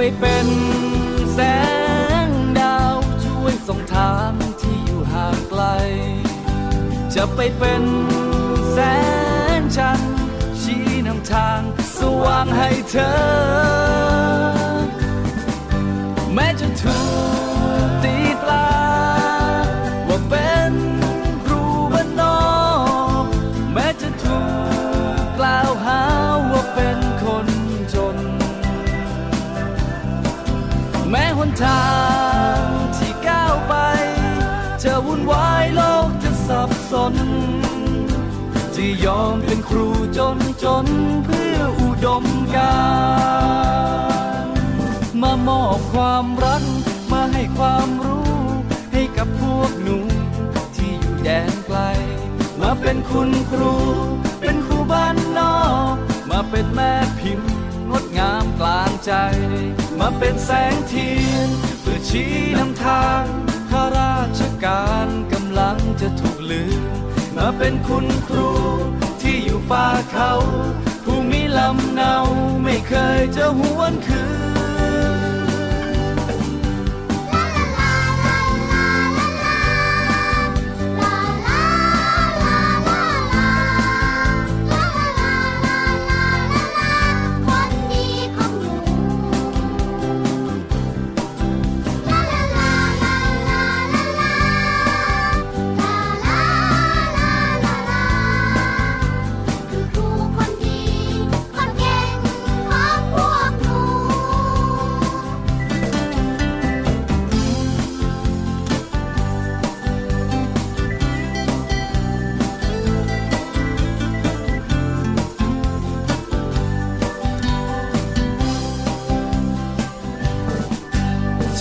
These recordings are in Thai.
ไปเป็นแสงดาวช่วยส่องทางที่อยู่ห่างไกล จะไปเป็นแสงจันทร์ชี้นำทางสว่างให้เธอ หนทางที่ก้าวไปจะวุ่นวายโลกจะสับสน จะยอมเป็นครูจนจนเพื่ออุดมการมามอบความรักมาให้ความรู้ให้กับพวกหนูที่อยู่แดนไกล มาเป็นคุณครู เป็นครูบ้านนอก มาเป็นแม่พิมพ์ งดงามกลางใจ มาเป็นแสงเทียน เพื่อชี้นำทางข้าราชการกำลังจะถูกลืม มาเป็นคุณครูที่อยู่ป่าเขา ผู้มีลำเนาไม่เคยจะหวนคืน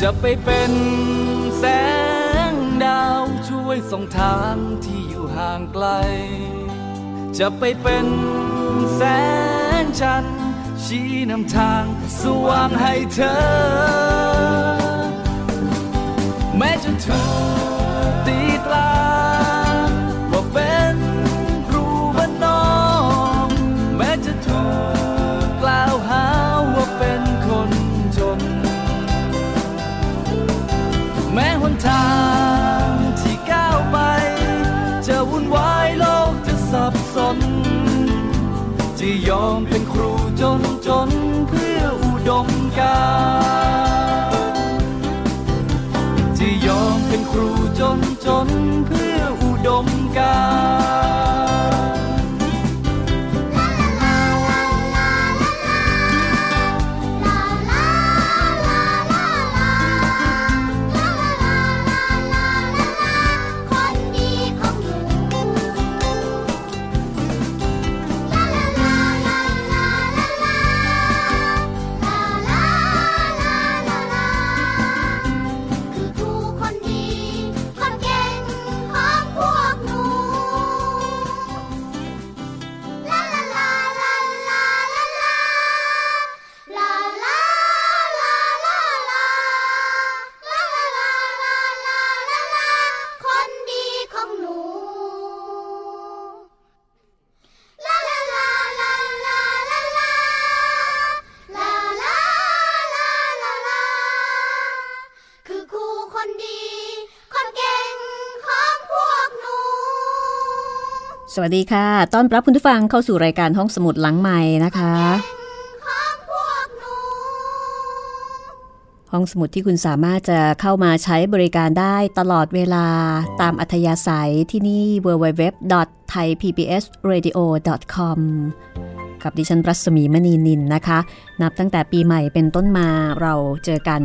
จะไปเป็นแสงดาวช่วยส่องทางที่อยู่ห่างไกล จะไปเป็นแสงจันทร์ชี้นำทางสว่างให้เธอ แม้จะถูก อมเป็นครูจนจนเพื่ออุดมการจะยอมเป็นครูจนจนเพื่ออุดมการ สวัสดีค่ะ ต้อนรับคุณผู้ฟังเข้าสู่รายการห้องสมุดหลังใหม่นะคะ ห้องสมุดที่คุณสามารถจะเข้ามาใช้บริการได้ตลอดเวลาตามอัธยาศัยที่นี่ www.thaipbsradio.com กับดิฉันรัศมีมณีนินนะคะ นับตั้งแต่ปีใหม่เป็นต้นมาเราเจอกัน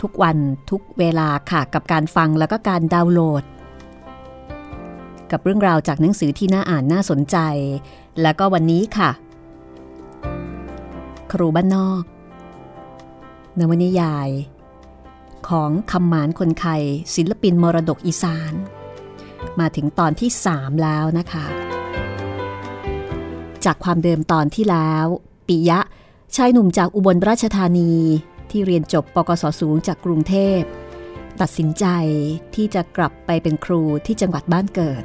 ทุกวันทุกเวลาค่ะ กับการฟังแล้วก็การดาวน์โหลด กับเรื่องราวจากหนังสือที่น่าอ่านน่าสนใจ แล้วก็วันนี้ค่ะ ครูบ้านนอก นวนิยาย ของคำหมานคนไทยศิลปินมรดกอีสาน มาถึงตอนที่ 3 แล้วนะคะ จากความเดิมตอนที่แล้ว ปิยะชายหนุ่มจากอุบลราชธานีที่เรียนจบปกศสูงจากกรุงเทพตัดสินใจที่จะกลับไปเป็นครูที่จังหวัดบ้านเกิด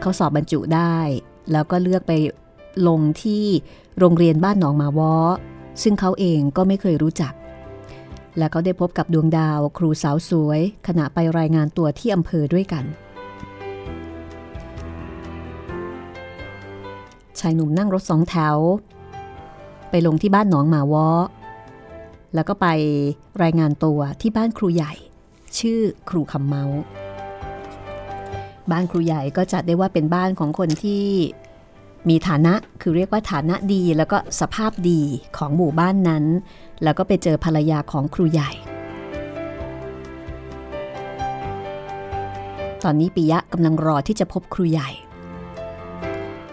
เขาสอบบรรจุได้ แล้วก็เลือกไปลงที่โรงเรียนบ้านหนองมาวอซึ่งเขาเองก็ไม่เคยรู้จัก และเขาได้พบกับดวงดาวครูสาวสวย ขณะไปรายงานตัวที่อำเภอด้วยกัน ชายหนุ่มนั่งรถสองแถว ไปลงที่บ้านหนองหมาวอแล้วก็ไปรายงานตัวที่บ้านครูใหญ่ ชื่อครูคำเมา บ้านครูใหญ่ก็จัดได้ว่าเป็นบ้านของคนที่มีฐานะคือเรียกว่าฐานะดีแล้วก็สภาพดีของหมู่บ้านนั้น แล้วก็ไปเจอภรรยาของครูใหญ่ ตอนนี้ปิยะกำลังรอที่จะพบครูใหญ่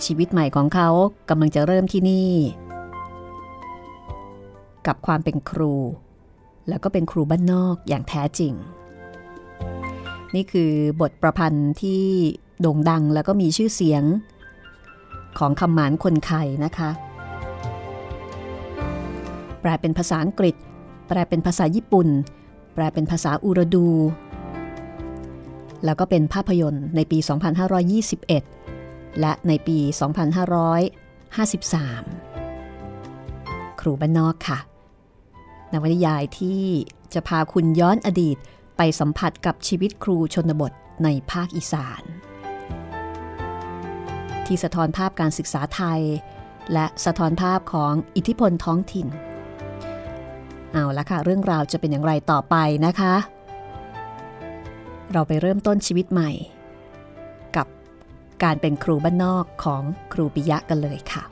ชีวิตใหม่ของเขากำลังจะเริ่มที่นี่ กับความเป็นครู แล้วก็เป็นครูบ้านนอกอย่างแท้จริง นี่คือบทประพันธ์ที่โด่งดังแล้วก็มีชื่อเสียงของคำหมานคนไทยนะคะ แปลเป็นภาษาอังกฤษ แปลเป็นภาษาญี่ปุ่น แปลเป็นภาษาอูรดู แล้วก็เป็นภาพยนตร์ในปี 2521 และในปี 2553 ครูบ้านนอกค่ะนวนิยายที่จะพาคุณย้อนอดีต ไปสัมผัสกับชีวิตครูชนบทในภาคอีสาน ที่สะท้อนภาพการศึกษาไทย และสะท้อนภาพของอิทธิพลท้องถิ่น เอาละค่ะ เรื่องราวจะเป็นอย่างไรต่อไปนะคะ เราไปเริ่มต้นชีวิตใหม่ กับการเป็นครูบ้านนอกของครูปิยะกันเลยค่ะ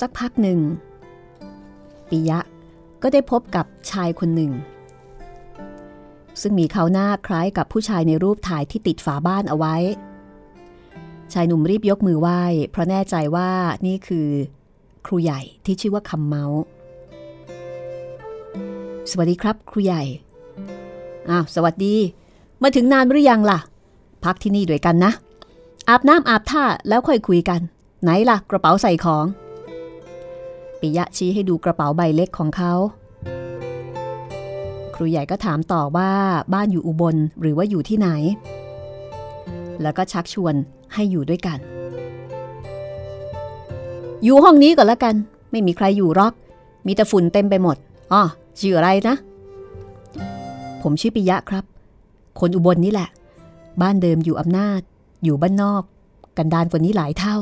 สักพักหนึ่งปิยะก็ได้พบกับชายคนหนึ่ง ซึ่งมีเขาหน้าคล้ายกับผู้ชายในรูปถ่ายที่ติดฝาบ้านเอาไว้ ชายหนุ่มรีบยกมือไหว้ เพราะแน่ใจว่านี่คือ ครูใหญ่ที่ชื่อว่าคำเมาสวัสดีครับ ครูใหญ่อ้าวสวัสดี มาถึงนานหรือยังล่ะ พักที่นี่ด้วยกันนะ อาบน้ำอาบท่าแล้วค่อยคุยกัน ไหนล่ะ กระเป๋าใส่ของ ปิยะชี้ให้ดูกระเป๋าใบเล็กของเขา ครูใหญ่ก็ถามต่อว่าบ้านอยู่อุบลหรือว่าอยู่ที่ไหน แล้วก็ชักชวนให้อยู่ด้วยกัน อยู่ห้องนี้ก่อนละกัน ไม่มีใครอยู่รอก มีแต่ฝุ่นเต็มไปหมดอ๋อชื่ออะไรนะ ผมชื่อปิยะครับ คนอุบลนนี่แหละ บ้านเดิมอยู่อำนาจ อยู่บ้านนอก กันดานกว่านี้หลายเท่า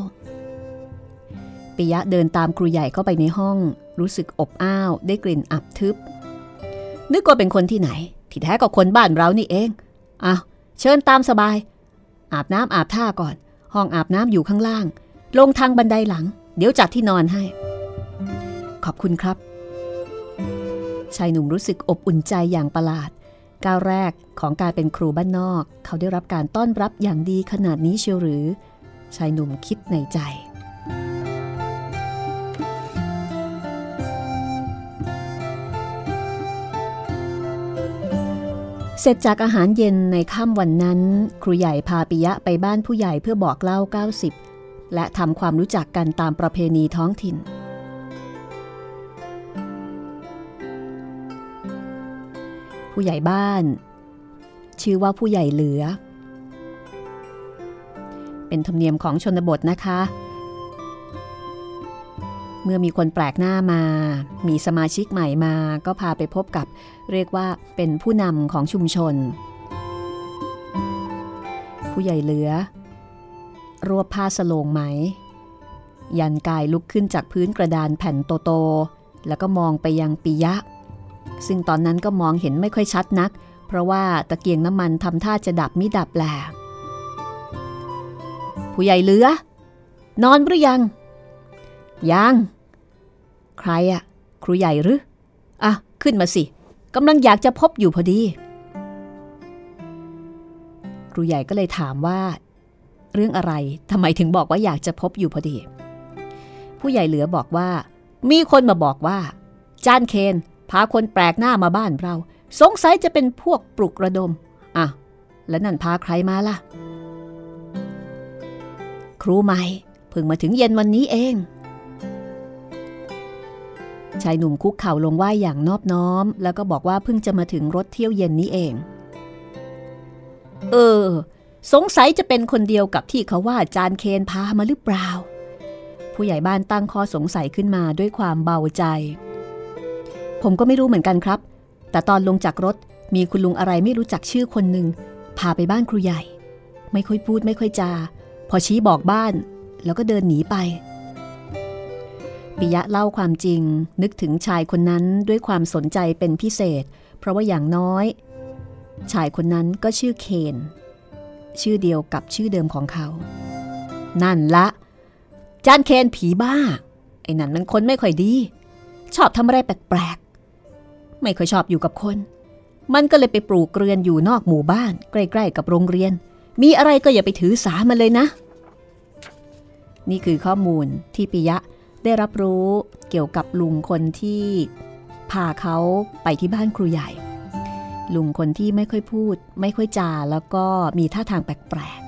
ปิยะเดินตามครูใหญ่เข้าไปในห้อง รู้สึกอบอ้าว ได้กลิ่นอับทึบ นึกว่าเป็นคนที่ไหน ที่แท้ก็คนบ้านเรานี่เองอ้าวเชิญตามสบาย อาบน้ำอาบท่าก่อน ห้องอาบน้ำอยู่ข้างล่าง ลงทางบันไดหลัง เดี๋ยวจัดที่นอนให้ ขอบคุณครับ ชายหนุ่มรู้สึกอบอุ่นใจอย่างประหลาด ก้าวแรกของการเป็นครูบ้านนอก เขาได้รับการต้อนรับอย่างดีขนาดนี้เชียวหรือ ชายหนุ่มคิดในใจ เสร็จจากอาหารเย็นในค่ำวันนั้น ครูใหญ่พาปิยะไปบ้านผู้ใหญ่เพื่อบอกเล่า 90 และทำความรู้จักกันตามประเพณีท้องถิ่น ผู้ใหญ่บ้าน ชื่อว่าผู้ใหญ่เหลือ เป็นธรรมเนียมของชนบทนะคะ เมื่อมีคนแปลกหน้ามา มีสมาชิกใหม่มา ก็พาไปพบกับเรียกว่าเป็นผู้นำของชุมชน ผู้ใหญ่เหลือ รวบผ้าสโลงไหม ยันกายลุกขึ้นจากพื้นกระดานแผ่นโตๆแล้วก็มองไปยังปิยะ ซึ่งตอนนั้นก็มองเห็นไม่ค่อยชัดนัก เพราะว่าตะเกียงน้ำมันทำท่าจะดับมิดับแหละผู้ใหญ่เหลือ นอนหรือยังยัง ใครอะครูใหญ่หรืออะขึ้นมาสิกำลังอยากจะพบอยู่พอดี ครูใหญ่ก็เลยถามว่า เรื่องอะไรทำไมถึงบอกว่าอยากจะพบอยู่พอดี ผู้ใหญ่เหลือบอกว่า มีคนมาบอกว่า จานเคนพาคนแปลกหน้ามาบ้านเรา สงสัยจะเป็นพวกปลุกระดมอะแล้วนั่นพาใครมาล่ะ ครูใหม่เพิ่งมาถึงเย็นวันนี้เอง ชายหนุ่มคุกเข่าลงไหว้อย่างนอบน้อม แล้วก็บอกว่าเพิ่งจะมาถึงรถเที่ยวเย็นนี้เอง เออ สงสัยจะเป็นคนเดียวกับที่เขาว่าจานเคนพามาหรือเปล่า ผู้ใหญ่บ้านตั้งข้อสงสัยขึ้นมาด้วยความเบาใจ ผมก็ไม่รู้เหมือนกันครับ แต่ตอนลงจากรถมีคุณลุงอะไรไม่รู้จักชื่อคนหนึ่งพาไปบ้านครูใหญ่ ไม่ค่อยพูดไม่ค่อยจา พอชี้บอกบ้าน แล้วก็เดินหนีไป ปิยะเล่าความจริง นึกถึงชายคนนั้นด้วยความสนใจเป็นพิเศษ เพราะว่าอย่างน้อย ชายคนนั้นก็ชื่อเคน ชื่อเดียวกับชื่อเดิมของเขา นั่นละ จานเคนผีบ้า ไอ้นั่นมันคนไม่ค่อยดี ชอบทำอะไรแปลกๆ ไม่ค่อยชอบอยู่กับคน มันก็เลยไปปลูกเรือนอยู่นอกหมู่บ้าน ใกล้ ๆ กับโรงเรียน มีอะไรก็อย่าไปถือสามันเลยนะ นี่คือข้อมูลที่ปิยะ ได้รับรู้เกี่ยวกับลุงคนที่พาเขาไปที่บ้านครูใหญ่ ลุงคนที่ไม่ค่อยพูด ไม่ค่อยจาแล้วก็มีท่าทางแปลก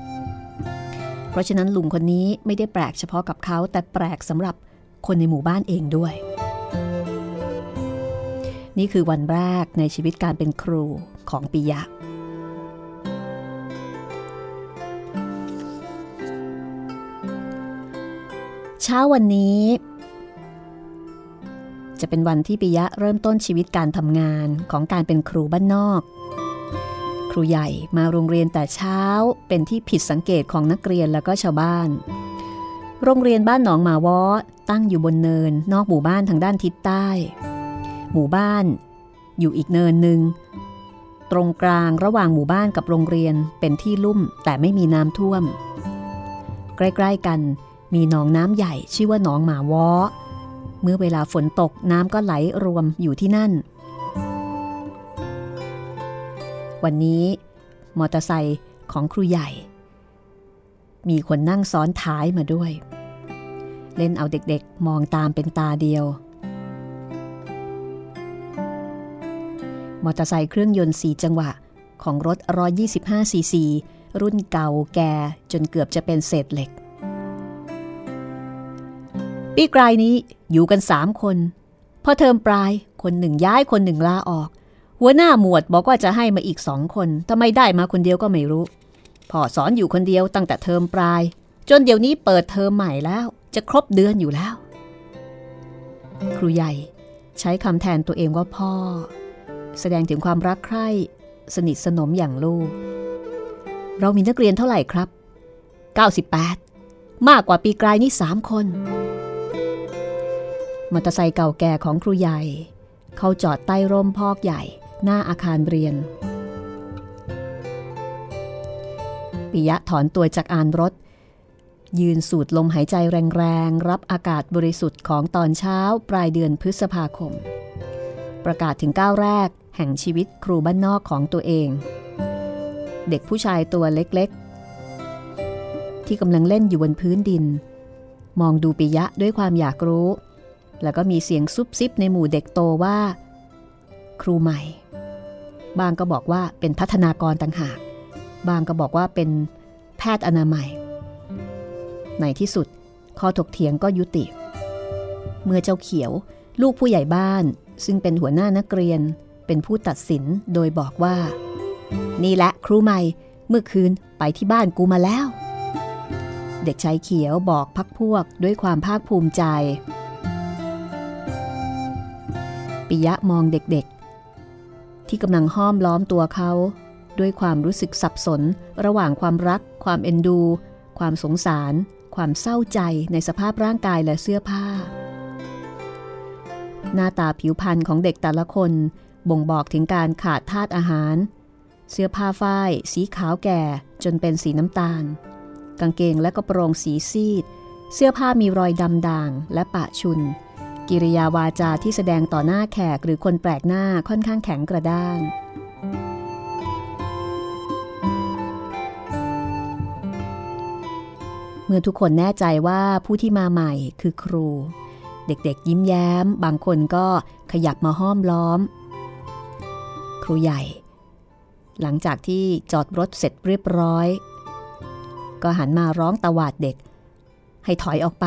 ๆ เพราะฉะนั้นลุงคนนี้ไม่ได้แปลกเฉพาะกับเขาแต่แปลกสำหรับคนในหมู่บ้านเองด้วย นี่คือวันแรกในชีวิตการเป็นครูของปิยะเช้าวันนี้ จะเป็นวันที่ปิยะเริ่มต้นชีวิตการทำงานของการเป็นครูบ้านนอก ครูใหญ่มาโรงเรียนแต่เช้าเป็นที่ผิดสังเกตของนักเรียนแล้วก็ชาวบ้าน โรงเรียนบ้านหนองหมาวอตั้งอยู่บนเนินนอกหมู่บ้านทางด้านทิศใต้ หมู่บ้านอยู่อีกเนินหนึ่งตรงกลางระหว่างหมู่บ้านกับโรงเรียนเป็นที่ลุ่มแต่ไม่มีน้ำท่วม ใกล้ ๆ กันมีหนองน้ำใหญ่ชื่อว่าหนองหมาวอ เมื่อเวลาฝนตกน้ำก็ไหลรวมอยู่ที่นั่น วันนี้ มอเตอร์ไซค์ของครูใหญ่ มีคนนั่งซ้อนท้ายมาด้วย เล่นเอาเด็กๆมองตามเป็นตาเดียว มอเตอร์ไซค์เครื่องยนต์สีจังหวะของรถ125ซีซีรุ่นเก่าแก่จนเกือบจะเป็นเศษเหล็ก ปีกลายนี้อยู่กันสามคน พอเทอมปลายคนหนึ่งย้ายคนหนึ่งลาออก หัวหน้าหมวดบอกว่าจะให้มาอีกสองคนทำไมได้มาคนเดียวก็ไม่รู้พ่อสอนอยู่คนเดียวตั้งแต่เทอมปลาย จนเดี๋ยวนี้เปิดเทอมใหม่แล้ว จะครบเดือนอยู่แล้ว ครูใหญ่ใช้คำแทนตัวเองว่าพ่อ แสดงถึงความรักใคร่สนิทสนมอย่างลูก เรามีนักเรียนเท่าไหร่ครับ 98 มากกว่าปีกลายนี้สามคน มอเตอร์ไซค์เก่าแก่ของครูใหญ่ เขาจอดใต้ร่มพอกใหญ่ หน้าอาคารเรียนปิยะถอนตัวจากอานรถ ยืนสูดลมหายใจแรงๆ รับอากาศบริสุทธิ์ของตอนเช้าปลายเดือนพฤษภาคม ประกาศถึงก้าวแรกแห่งชีวิตครูบ้านนอกของตัวเอง เด็กผู้ชายตัวเล็กๆ ที่กำลังเล่นอยู่บนพื้นดิน มองดูปิยะด้วยความอยากรู้ แล้วก็มีเสียงซุบซิบในหมู่เด็กโตว่า ครูใหม่ บางก็บอกว่าเป็นพัฒนากรต่างหาก บางก็บอกว่าเป็นแพทย์อนามัย ในที่สุดข้อถกเถียงก็ยุติ เมื่อเจ้าเขียวลูกผู้ใหญ่บ้าน ซึ่งเป็นหัวหน้านักเรียนเป็นผู้ตัดสินโดยบอกว่า นี่แหละครูใหม่เมื่อคืนไปที่บ้านกูมาแล้ว เด็กชายเขียวบอกพักพวกด้วยความภาคภูมิใจ ปิยะมองเด็กๆ ที่กำลังห้อมล้อมตัวเขา ด้วยความรู้สึกสับสน ระหว่างความรัก ความเอ็นดู ความสงสาร ความเศร้าใจในสภาพร่างกายและเสื้อผ้า หน้าตาผิวพรรณของเด็กแต่ละคนบ่งบอกถึงการขาดธาตุอาหาร เสื้อผ้าฝ้าย สีขาวแก่จนเป็นสีน้ำตาล กางเกงและกระโปรงสีซีด เสื้อผ้ามีรอยดำด่างและปะชุน กิริยาวาจาที่แสดงต่อหน้าแขกหรือคนแปลกหน้าค่อนข้างแข็งกระด้าง เมื่อทุกคนแน่ใจว่าผู้ที่มาใหม่คือครู เด็กๆยิ้มแย้ม บางคนก็ขยับมาห้อมล้อม ครูใหญ่ หลังจากที่จอดรถเสร็จเรียบร้อย ก็หันมาร้องตวาดเด็ก ให้ถอยออกไป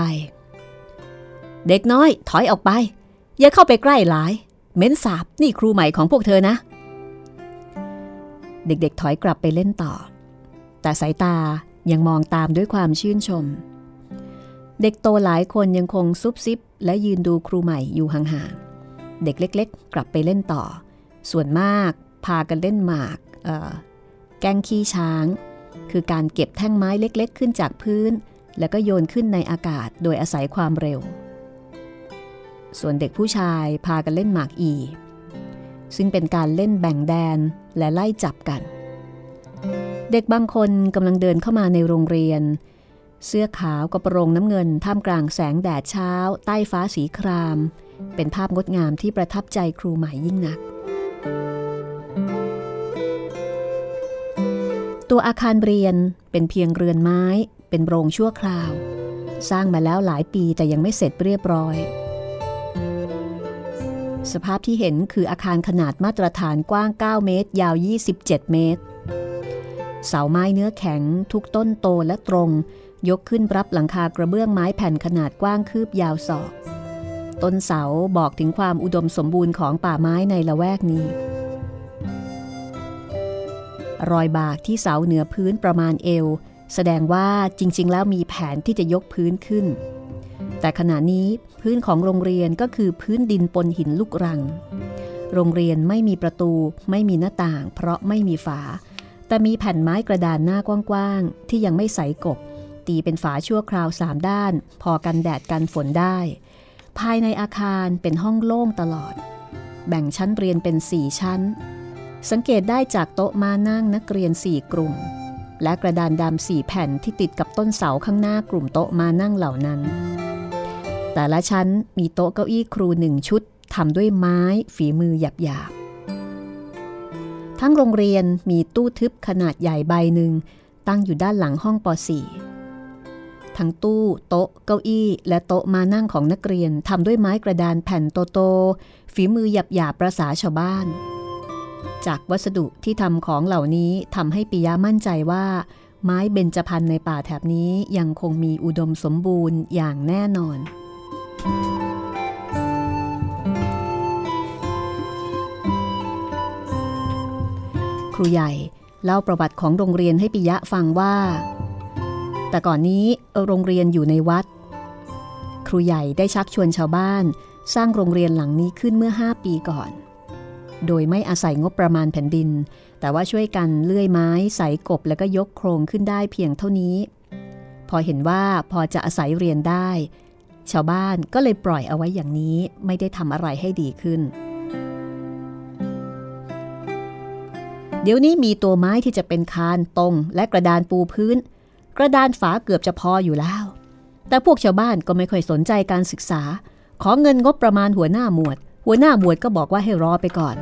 เด็กน้อยถอยออกไป อย่าเข้าไปใกล้หลาย เม้นสาบนี่ครูใหม่ของพวกเธอนะ เด็กๆถอยกลับไปเล่นต่อ แต่สายตายังมองตามด้วยความชื่นชม เด็กโตหลายคนยังคงซุบซิบ และยืนดูครูใหม่อยู่ห่างๆ เด็กเล็ก ๆ กลับไปเล่นต่อ ส่วนมากพากันเล่นหมากแกงขี้ช้าง คือการเก็บแท่งไม้เล็ก ๆ ขึ้นจากพื้น แล้วก็โยนขึ้นในอากาศโดยอาศัยความเร็ว ส่วนเด็กผู้ชายพากันเล่นหมากอี ซึ่งเป็นการเล่นแบ่งแดนและไล่จับกัน เด็กบางคนกำลังเดินเข้ามาในโรงเรียน เสื้อขาวกระโปรงน้ำเงินท่ามกลางแสงแดดเช้า ใต้ฟ้าสีคราม เป็นภาพงดงามที่ประทับใจครูใหม่ยิ่งนัก ตัวอาคารเรียนเป็นเพียงเรือนไม้ เป็นโรงชั่วคราว สร้างมาแล้วหลายปีแต่ยังไม่เสร็จเรียบร้อย สภาพที่เห็นคืออาคารขนาดมาตรฐานกว้าง 9 เมตร ยาว 27 เมตร เสาไม้เนื้อแข็งทุกต้นโตและตรง ยกขึ้นรับหลังคากระเบื้องไม้แผ่นขนาดกว้างคืบยาวศอก ต้นเสาบอกถึงความอุดมสมบูรณ์ของป่าไม้ในละแวกนี้ รอยบากที่เสาเหนือพื้นประมาณเอว แสดงว่าจริงๆ แล้วมีแผนที่จะยกพื้นขึ้น แต่ขณะนี้พื้นของโรงเรียนก็คือพื้นดินปนหินลูกรัง โรงเรียนไม่มีประตู ไม่มีหน้าต่าง เพราะไม่มีฝา แต่มีแผ่นไม้กระดานหน้ากว้างๆที่ยังไม่ใสกบ ตีเป็นฝาชั่วคราวสามด้าน พอกันแดดกันฝนได้ ภายในอาคารเป็นห้องโล่งตลอด แบ่งชั้นเรียนเป็นสี่ชั้น สังเกตได้จากโต๊ะมานั่งนักเรียนสี่กลุ่มและกระดานดำสี่แผ่นที่ติดกับต้นเสาข้างหน้ากลุ่มโต๊ะมานั่งเหล่านั้น แต่ละชั้นมีโต๊ะเก้าอี้ครูหนึ่งชุดทำด้วยไม้ฝีมือหยาบๆ ทั้งโรงเรียนมีตู้ทึบขนาดใหญ่ใบหนึ่ง ตั้งอยู่ด้านหลังห้องป .4 ทั้งตู้โต๊ะเก้าอี้ และโต๊ะมานั่งของนักเรียนทำด้วยไม้กระดานแผ่นโตๆฝีมือหยาบๆประษาชาวบ้าน จากวัสดุที่ทำของเหล่านี้ทำให้ปิยามั่นใจว่า ไม้เบญจพรรณในป่าแถบนี้ยังคงมีอุดมสมบูรณ์อย่างแน่นอน ครูใหญ่เล่าประวัติของโรงเรียนให้ปิยะฟังว่า แต่ก่อนนี้โรงเรียนอยู่ในวัด ครูใหญ่ได้ชักชวนชาวบ้าน สร้างโรงเรียนหลังนี้ขึ้นเมื่อ 5 ปีก่อน โดยไม่อาศัยงบประมาณแผ่นดิน แต่ว่าช่วยกันเลื่อยไม้ใส่กบแล้วก็ยกโครงขึ้นได้เพียงเท่านี้ พอเห็นว่าพอจะอาศัยเรียนได้ ชาวบ้านก็เลยปล่อยเอาไว้อย่างนี้ไม่ได้ทำอะไรให้ดีขึ้น เดี๋ยวนี้มีตัวไม้ที่จะเป็นคานตรงและกระดานปูพื้น กระดานฝาเกือบจะพออยู่แล้ว แต่พวกชาวบ้านก็ไม่ค่อยสนใจการศึกษา ขอเงินงบประมาณหัวหน้าหมวด หัวหน้าหมวดก็บอกว่าให้รอไปก่อน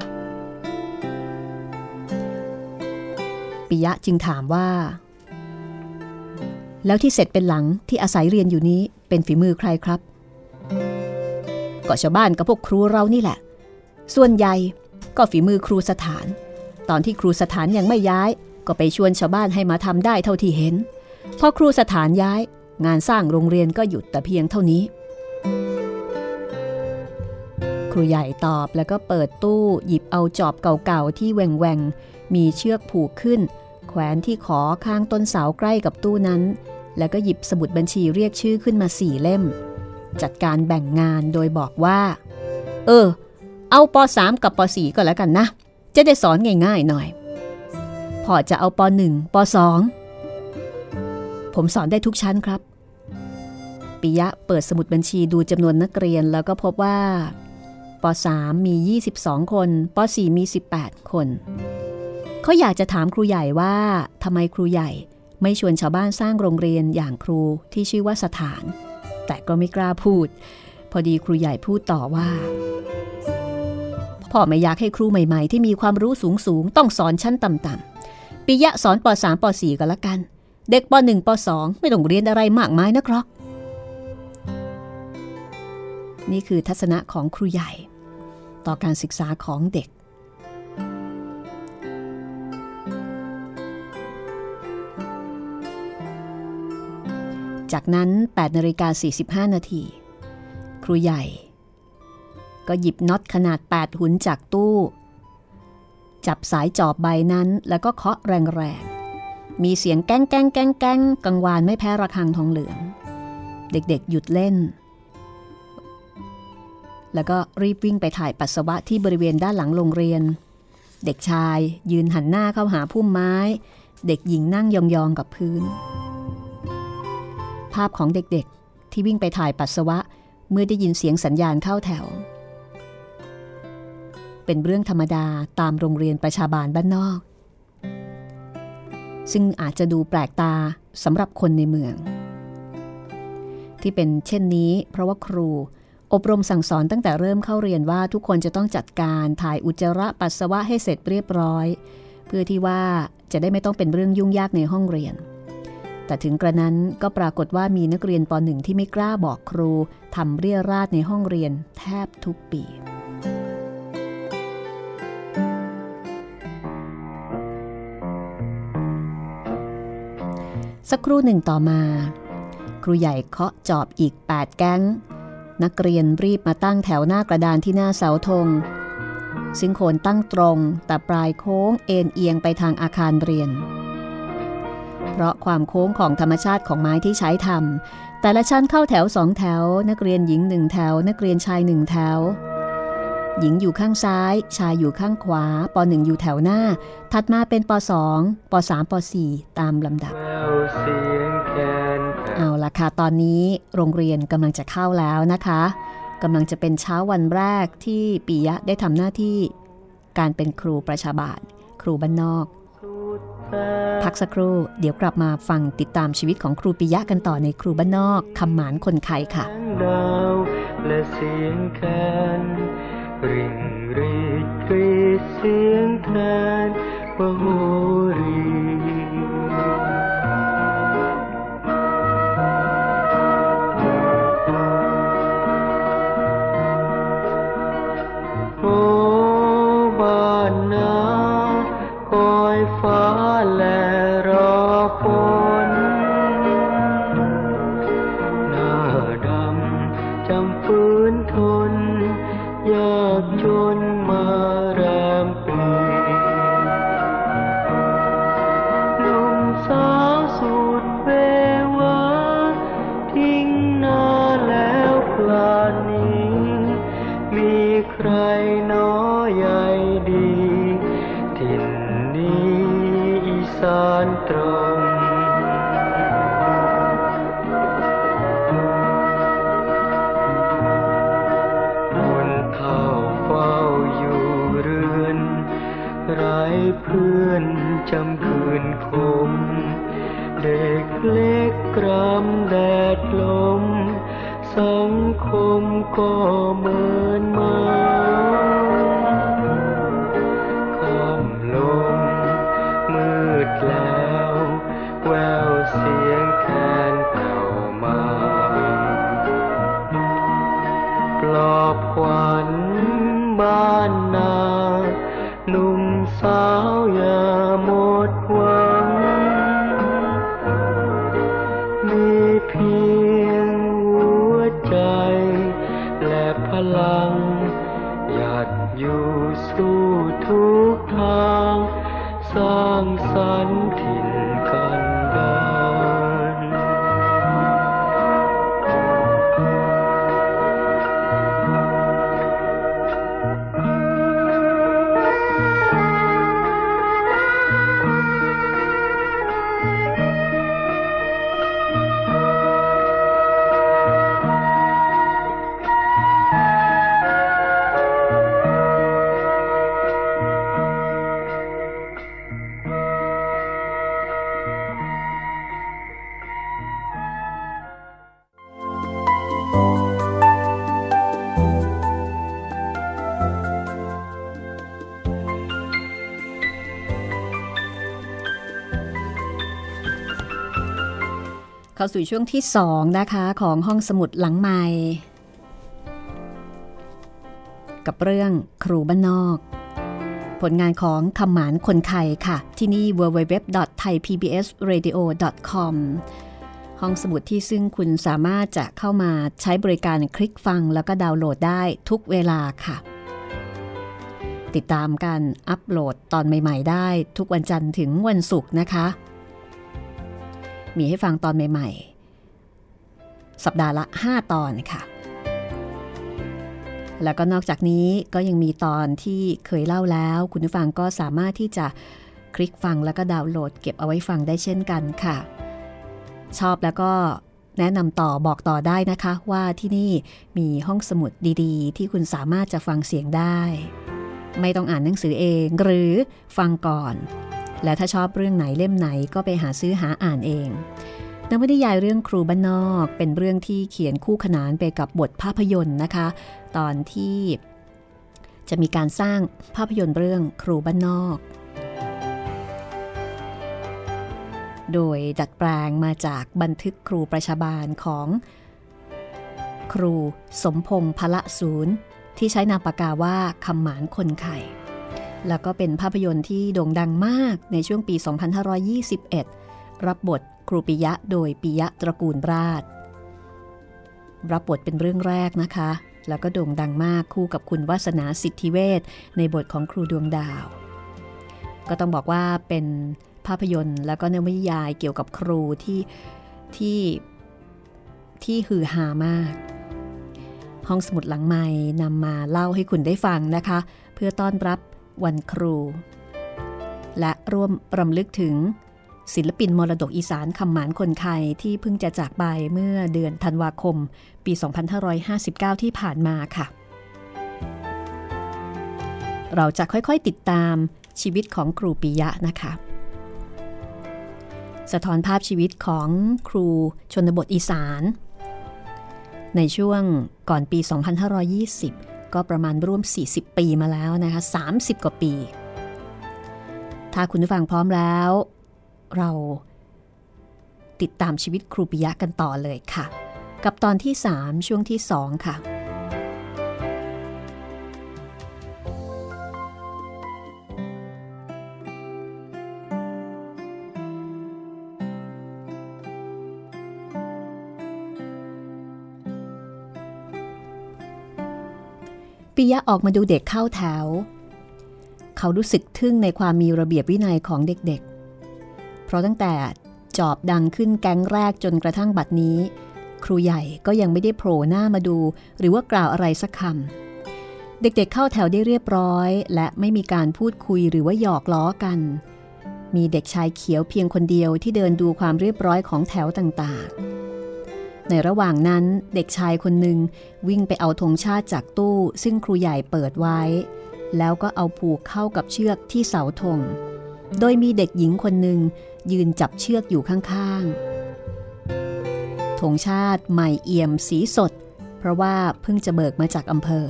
ปิยะจึงถามว่า แล้วที่เสร็จเป็นหลังที่อาศัยเรียนอยู่นี้ เป็นฝีมือใครครับ ก็ชาวบ้านกับพวกครูเรานี่แหละ ส่วนใหญ่ก็ฝีมือครูสถาน ตอนที่ครูสถานยังไม่ย้าย ก็ไปชวนชาวบ้านให้มาทำได้เท่าที่เห็น พอครูสถานย้าย งานสร้างโรงเรียนก็หยุดแต่เพียงเท่านี้ ครูใหญ่ตอบแล้วก็เปิดตู้หยิบเอาจอบเก่าๆที่แหว่งๆมีเชือกผูกขึ้น แขวนที่ขอข้างต้นเสาใกล้กับตู้นั้น แล้วก็หยิบสมุดบัญชีเรียกชื่อขึ้นมาสี่เล่ม จัดการแบ่งงานโดยบอกว่า เออ เอาป .3 กับป .4 ก็แล้วกันนะ จะได้สอนง่ายๆหน่อย พอจะเอาป .1 ป .2 ผมสอนได้ทุกชั้นครับปิยะเปิดสมุดบัญชีดูจำนวนนักเรียนแล้วก็พบว่าป .3 มี 22 คนป .4 มี 18 คน เขาอยากจะถามครูใหญ่ว่าทำไมครูใหญ่ ไม่ชวนชาวบ้านสร้างโรงเรียนอย่างครูที่ชื่อว่าสถาน แต่ก็ไม่กล้าพูด พอดีครูใหญ่พูดต่อว่าพ่อไม่อยากให้ครูใหม่ๆ ที่มีความรู้สูงสูงต้องสอนชั้นต่ำๆปิยะสอนป .3 ป .4 ก็แล้วกัน เด็กป .1 ป .2 ไม่ต้องเรียนอะไรมากมายนะครับ นี่คือทัศนะของครูใหญ่ ต่อการศึกษาของเด็ก จากนั้น8นาฬิกา45 นาที ครูใหญ่ ก็หยิบน็อตขนาด 8 หุนจากตู้ จับสายจอบใบนั้นแล้วก็เคาะแรงๆ มีเสียงแก้งแก้งแก้งแก้งกังวานไม่แพ้ระฆังทองเหลือง เด็กๆหยุดเล่น แล้วก็รีบวิ่งไปถ่ายปัสสาวะที่บริเวณด้านหลังโรงเรียน เด็กชายยืนหันหน้าเข้าหาพุ่มไม้ เด็กหญิงนั่งยองๆกับพื้น พของเด็กๆ ที่วิ่งไปถ่ายปัสสาวะเมื่อได้ยินเสียงสัญญาณเข้าแถว เป็นเรื่องธรรมดาตามโรงเรียนประชาบาลบ้านนอก ซึ่งอาจจะดูแปลกตาสำหรับคนในเมือง ที่เป็นเช่นนี้ เพราะว่าครูอบรมสั่งสอนตั้งแต่เริ่มเข้าเรียนว่าทุกคนจะต้องจัดการถ่ายอุจจาระปัสสาวะให้เสร็จเรียบร้อย เพื่อที่ว่าจะได้ไม่ต้องเป็นเรื่องยุ่งยากในห้องเรียน แต่ถึงกระนั้นก็ปรากฏว่ามีนักเรียนป .1 ที่ไม่กล้าบอกครูทำเรียราดในห้องเรียนแทบทุกปี สักครู่หนึ่งต่อมา ครูใหญ่เคาะจอบอีก 8 แก๊ง นักเรียนรีบมาตั้งแถวหน้ากระดานที่หน้าเสาธงซึ่งโคนตั้งตรงแต่ปลายโค้งเอ็นเอียงไปทางอาคารเรียน เพราะความโค้งของธรรมชาติของไม้ที่ใช้ทำแต่ละชั้นเข้าแถวสองแถว นักเรียนหญิงหนึ่งแถว นักเรียนชายหนึ่งแถว หญิงอยู่ข้างซ้าย ชายอยู่ข้างขวาปหนึ่งอยู่แถวหน้า ถัดมาเป็นปสองปสามปสี่ตามลำดับ เอาละค่ะตอนนี้โรงเรียนกำลังจะเข้าแล้วนะคะกำลังจะเป็นเช้าวันแรกที่ปียะได้ทำหน้าที่ การเป็นครูประชาบาท ครูบ้านนอก พักสักครู่ เดี๋ยวกลับมาฟังติดตามชีวิตของครูปิยะกันต่อในครูบ้านนอกคำหมานคนไข้ค่ะดาวและเสียงแคนริงรีดกรีดเสียงแคนมโห Falera rock como เข้าสู่ช่วงที่สองนะคะของห้องสมุดหลังใหม่ กับเรื่องครูบ้านนอก ผลงานของคำหมานคนไทยค่ะ ที่นี่ www.thaipbsradio.com ห้องสมุดที่ซึ่งคุณสามารถจะเข้ามาใช้บริการคลิกฟังแล้วก็ดาวน์โหลดได้ทุกเวลาค่ะ ติดตามการอัปโหลดตอนใหม่ ๆ ได้ทุกวันจันทร์ถึงวันศุกร์นะคะ มีให้ฟังตอนใหม่ๆ สัปดาห์ละ 5 ตอนค่ะ แล้วก็นอกจากนี้ก็ยังมีตอนที่เคยเล่าแล้ว คุณผู้ฟังก็สามารถที่จะคลิกฟังแล้วก็ดาวน์โหลด เก็บเอาไว้ฟังได้เช่นกันค่ะ ชอบแล้วก็แนะนำต่อบอกต่อได้นะคะว่าที่นี่มีห้องสมุดดีๆ ที่คุณสามารถจะฟังเสียงได้ ไม่ต้องอ่านหนังสือเองหรือฟังก่อน และถ้าชอบเรื่องไหนเล่มไหนก็ไปหาซื้อหาอ่านเองนวนิยายเรื่องครูบ้านนอกเป็นเรื่องที่เขียนคู่ขนานไปกับบทภาพยนตร์นะคะ ตอนที่จะมีการสร้างภาพยนตร์เรื่องครูบ้านนอก โดยดัดแปลงมาจากบันทึกครูประชาบาลของ ครูสมพงษ์พละศูนย์ ที่ใช้นามปากกาว่าคำหมานคนไข่ แล้วก็เป็นภาพยนตร์ที่โด่งดังมากในช่วงปี 2521 รับบทครูปิยะโดยปิยะตระกูลราช รับบทเป็นเรื่องแรกนะคะ แล้วก็โด่งดังมากคู่กับคุณวาสนาสิทธิเวชในบทของครูดวงดาว ก็ต้องบอกว่าเป็นภาพยนตร์แล้วก็นวนิยายเกี่ยวกับครูที่ที่ที่ฮือฮามาก ห้องสมุดหลังใหม่นำมาเล่าให้คุณได้ฟังนะคะ เพื่อต้อนรับ วันครู และร่วมรำลึกถึงศิลปินมรดกอีสานคำหมานคนไทยที่เพิ่งจะจากไปเมื่อเดือนธันวาคม ปี 2559 ที่ผ่านมาค่ะ เราจะค่อยๆติดตามชีวิตของครูปิยะนะคะ สะท้อนภาพชีวิตของครูชนบทอีสาน ในช่วงก่อนปี 2520 ก็ประมาณร่วม 40 ปีมาแล้วนะคะ30 กว่าปี ถ้าคุณผู้ฟังพร้อมแล้ว เราติดตามชีวิตครูปิยะกันต่อเลยค่ะ กับตอนที่ 3 ช่วงที่ 2 ค่ะ ปิยะออกมาดูเด็กเข้าแถว เขารู้สึกทึ่งในความมีระเบียบวินัยของเด็กๆ เพราะตั้งแต่จอบดังขึ้นแก๊งแรกจนกระทั่งบัดนี้ ครูใหญ่ก็ยังไม่ได้โผล่หน้ามาดู หรือว่ากล่าวอะไรสักคำเด็กๆเข้าแถวได้เรียบร้อย และไม่มีการพูดคุยหรือว่าหยอกล้อกัน มีเด็กชายเขียวเพียงคนเดียวที่เดินดูความเรียบร้อยของแถวต่างๆ ในระหว่างนั้นเด็กชายคนหนึ่งวิ่งไปเอาธงชาติจากตู้ ซึ่งครูใหญ่เปิดไว้ แล้วก็เอาผูกเข้ากับเชือกที่เสาธง โดยมีเด็กหญิงคนหนึ่งยืนจับเชือกอยู่ข้างๆธงชาติใหม่เอี่ยมสีสด เพราะว่าเพิ่งจะเบิกมาจากอำเภอ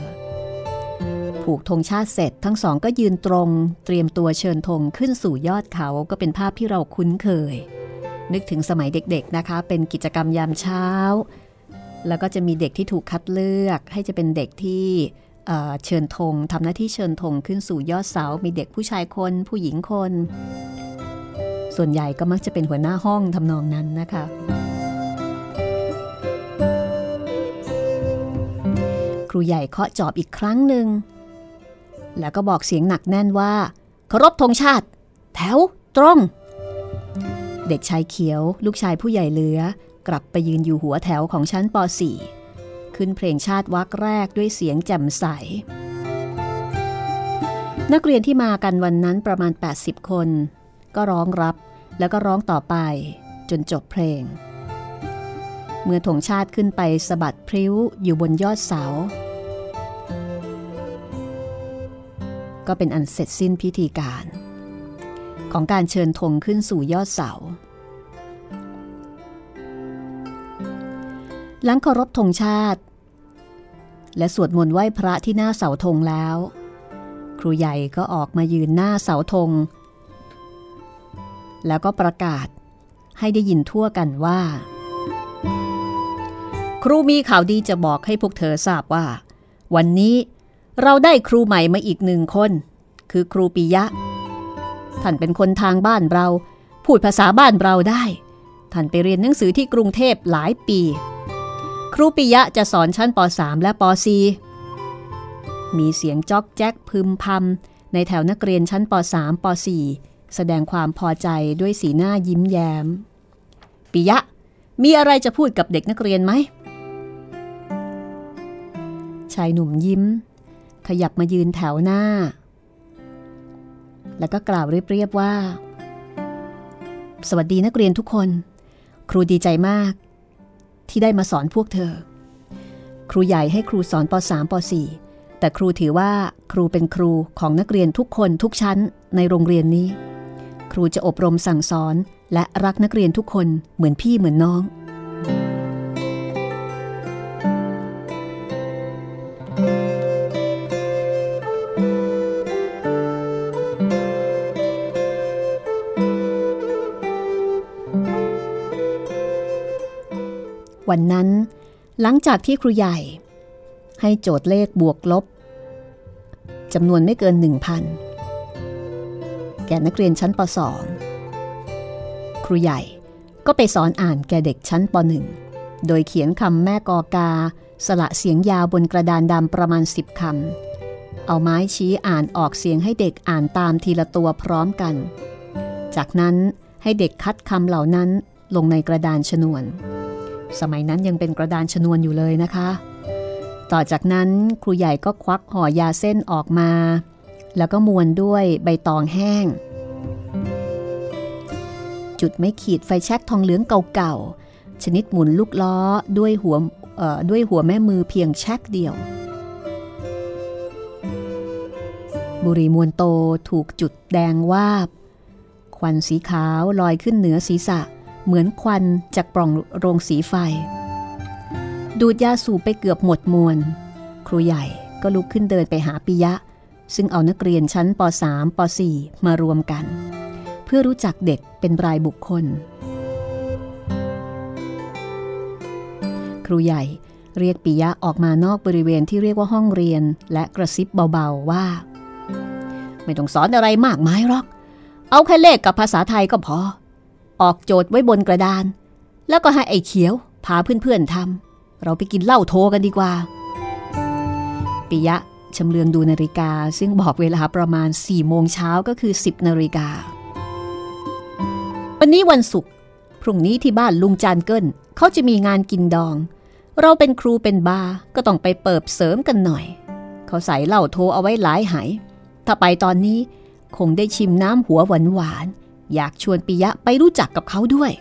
ผูกธงชาติเสร็จทั้งสองก็ยืนตรง เตรียมตัวเชิญธงขึ้นสู่ยอดเขาก็เป็นภาพที่เราคุ้นเคย นึกถึงสมัยเด็กๆนะคะ เป็นกิจกรรมยามเช้า แล้วก็จะมีเด็กที่ถูกคัดเลือก ให้จะเป็นเด็กที่เชิญธงทำหน้าที่เชิญธงขึ้นสู่ยอดเสา มีเด็กผู้ชายคน ผู้หญิงคน ส่วนใหญ่ก็มักจะเป็นหัวหน้าห้องทำนองนั้นนะคะ ครูใหญ่เคาะจอบอีกครั้งหนึ่ง แล้วก็บอกเสียงหนักแน่นว่าเคารพธงชาติ แถวตรง เด็กชายเขียว ลูกชายผู้ใหญ่เหลือ กลับไปยืนอยู่หัวแถวของชั้นป .4 ขึ้นเพลงชาติวักแรกด้วยเสียงแจ่มใส นักเรียนที่มากันวันนั้นประมาณ 80 คน ก็ร้องรับแล้วก็ร้องต่อไป จนจบเพลง เมื่อธงชาติขึ้นไปสะบัดพริ้วอยู่บนยอดเสา ก็เป็นอันเสร็จสิ้นพิธีการ ของการเชิญธงขึ้นสู่ยอดเสา หลังเคารพธงชาติ และสวดมนต์ไหว้พระที่หน้าเสาธงแล้ว ครูใหญ่ก็ออกมายืนหน้าเสาธง แล้วก็ประกาศให้ได้ยินทั่วกันว่า ครูมีข่าวดีจะบอกให้พวกเธอทราบว่า วันนี้เราได้ครูใหม่มาอีกหนึ่งคน คือครูปิยะ ท่านเป็นคนทางบ้านเรา พูดภาษาบ้านเราได้ ท่านไปเรียนหนังสือที่กรุงเทพหลายปี ครูปิยะจะสอนชั้นป .3 และป .4 มีเสียงจอกแจ๊กพึมพำในแถวนักเรียนชั้นป .3 ป .4 แสดงความพอใจด้วยสีหน้ายิ้มแย้ม ปิยะ มีอะไรจะพูดกับเด็กนักเรียนไหม ชายหนุ่มยิ้ม ขยับมายืนแถวหน้า แล้วก็กล่าวเรียบๆว่า สวัสดีนักเรียนทุกคน ครูดีใจมาก ที่ได้มาสอนพวกเธอ ครูใหญ่ให้ครูสอนป .3 ป .4 แต่ครูถือว่าครูเป็นครูของนักเรียนทุกคนทุกชั้นในโรงเรียนนี้ ครูจะอบรมสั่งสอนและรักนักเรียนทุกคนเหมือนพี่เหมือนน้อง วันนั้น หลังจากที่ครูใหญ่ ให้โจทย์เลขบวกลบจำนวนไม่เกิน 1,000 แก่นักเรียนชั้นป .2 ครูใหญ่ก็ไปสอนอ่านแก่เด็กชั้นป .1 โดยเขียนคำแม่กอกา สละเสียงยาวบนกระดานดำประมาณ 10คำเอาไม้ชี้อ่านออกเสียงให้เด็กอ่านตามทีละตัวพร้อมกัน จากนั้นให้เด็กคัดคำเหล่านั้นลงในกระดานชนวน สมัยนั้นยังเป็นกระดานชนวนอยู่เลยนะคะ ต่อจากนั้นครูใหญ่ก็ควักห่อยาเส้นออกมา แล้วก็มวนด้วยใบตองแห้ง จุดไม่ขีดไฟแช็กทองเหลืองเก่าๆ ชนิดหมุนลูกล้อด้วยหัวด้วยหัวแม่มือเพียงแช็กเดียว บุรีมวนโตถูกจุดแดงวาบ ควันสีขาวลอยขึ้นเหนือศีรษะเเหมือนควันจากปล่องโรงสีไฟ ดูดยาสูบไปเกือบหมดมวล ครูใหญ่ก็ลุกขึ้นเดินไปหาปิยะ ซึ่งเอานักเรียนชั้นป .3 ป .4 มารวมกัน เพื่อรู้จักเด็กเป็นรายบุคคล ครูใหญ่เรียกปิยะออกมานอกบริเวณที่เรียกว่าห้องเรียน และกระซิบเบาๆว่า ไม่ต้องสอนอะไรมากมายหรอก เอาแค่เลขกับภาษาไทยก็พอ ออกโจทย์ไว้บนกระดาน แล้วก็ให้ไอ้เขียวพาเพื่อนๆทำเราไปกินเหล้าโทกันดีกว่าปิยะชำเลืองดูนาฬิกา ซึ่งบอกเวลาประมาณ4โมงเช้าก็คือ 10นาฬิกา วันนี้วันศุกร์พรุ่งนี้ที่บ้านลุงจานเกิลเขาจะมีงานกินดอง เราเป็นครูเป็นบาร์ก็ต้องไปเปิบเสริมกันหน่อย เขาใส่เหล้าโทเอาไว้หลายหายถ้าไปตอนนี้คงได้ชิมน้ำหัวหวานหวาน อยากชวนปิยะไปรู้จักกับเขาด้วย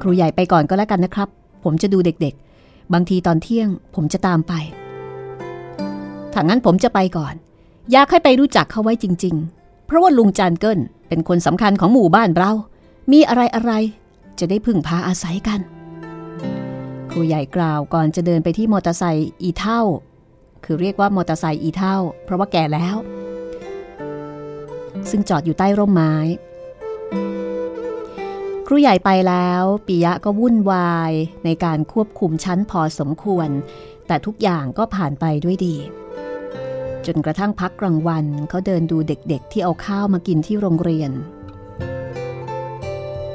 ครูใหญ่ไปก่อนก็แล้วกันนะครับ ผมจะดูเด็กๆ บางทีตอนเที่ยงผมจะตามไปถ้างั้นผมจะไปก่อน อยากให้ไปรู้จักเขาไว้จริง ๆ เพราะว่าลุงจานเกิลเป็นคนสำคัญของหมู่บ้านเรา มีอะไรอะไรจะได้พึ่งพาอาศัยกัน ครูใหญ่กล่าวก่อนจะเดินไปที่มอเตอร์ไซค์อีเท่า คือเรียกว่ามอเตอร์ไซค์อีเท่า เพราะว่าแก่แล้ว ซึ่งจอดอยู่ใต้ร่มไม้ ครูใหญ่ไปแล้วปิยะก็วุ่นวายในการควบคุมชั้นพอสมควร แต่ทุกอย่างก็ผ่านไปด้วยดี จนกระทั่งพักกลางวันเขาเดินดูเด็กๆ ที่เอาข้าวมากินที่โรงเรียน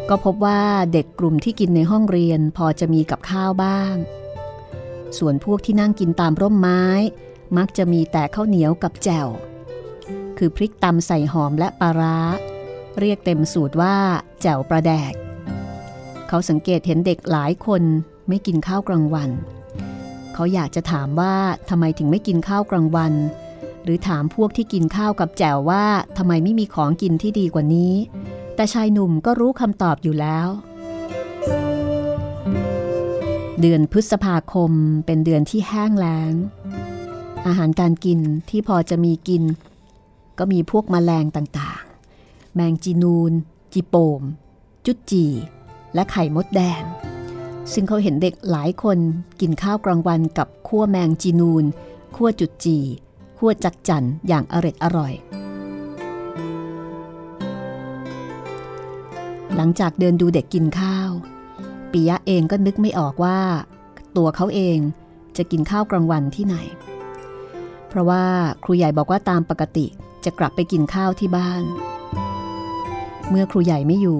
ก็พบว่าเด็กกลุ่มที่กินในห้องเรียนพอจะมีกับข้าวบ้าง ส่วนพวกที่นั่งกินตามร่มไม้ มักจะมีแต่ข้าวเหนียวกับแจ่ว คือพริกตำใส่หอมและปลาร้า เรียกเต็มสูตรว่า แจ่วปลาแดก เขาสังเกตเห็นเด็กหลายคนไม่กินข้าวกลางวัน เขาอยากจะถามว่าทำไมถึงไม่กินข้าวกลางวัน หรือถามพวกที่กินข้าวกับแจ่วว่าทำไมไม่มีของกินที่ดีกว่านี้ แต่ชายหนุ่มก็รู้คำตอบอยู่แล้วเดือนพฤษภาคมเป็นเดือนที่แห้งแล้ง อาหารการกินที่พอจะมีกิน ก็มีพวกมแมลงต่างๆ แมงจีนูน จีโปม จุดจี และไข่มดแดง ซึ่งเขาเห็นเด็กหลายคนกินข้าวกลางวันกับขั้วแมงจีนูนขั้วจุดจีขั้วจักจั่นอย่างอร็ดอร่อย หลังจากเดินดูเด็กกินข้าวปปิยะเองก็นึกไม่ออกว่า ตัวเขาเองจะกินข้าวกลางวันที่ไหน เพราะว่าครูใหญ่บอกว่าตามปกติ จะกลับไปกินข้าวที่บ้าน เมื่อครูใหญ่ไม่อยู่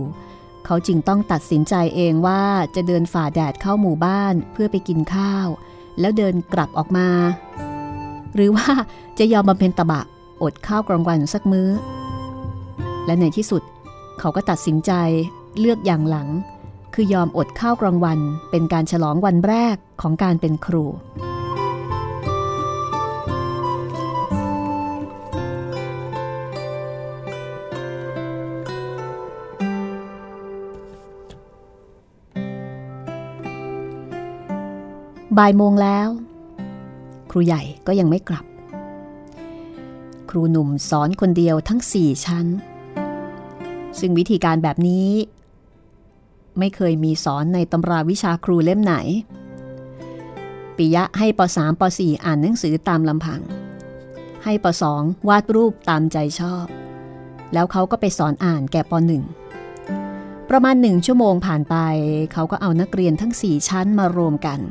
เขาจึงต้องตัดสินใจเองว่าจะเดินฝ่าแดดเข้าหมู่บ้านเพื่อไปกินข้าว แล้วเดินกลับออกมา หรือว่าจะยอมบำเพ็ญตบะอดข้าวกลางวันสักมื้อ และในที่สุด เขาก็ตัดสินใจเลือกอย่างหลัง คือยอมอดข้าวกลางวันเป็นการฉลองวันแรกของการเป็นครู บ่ายโมงแล้ว ครูใหญ่ก็ยังไม่กลับ ครูหนุ่มสอนคนเดียวทั้งสี่ชั้น ซึ่งวิธีการแบบนี้ ไม่เคยมีสอนในตำราวิชาครูเล่มไหน ปิยะให้ป .3 ป .4 อ่านหนังสือตามลำพัง ให้ป .2 วาดรูปตามใจชอบ แล้วเขาก็ไปสอนอ่านแก่ป .1 ประมาณหนึ่งชั่วโมงผ่านไป เขาก็เอานักเรียนทั้งสี่ชั้นมารวมกัน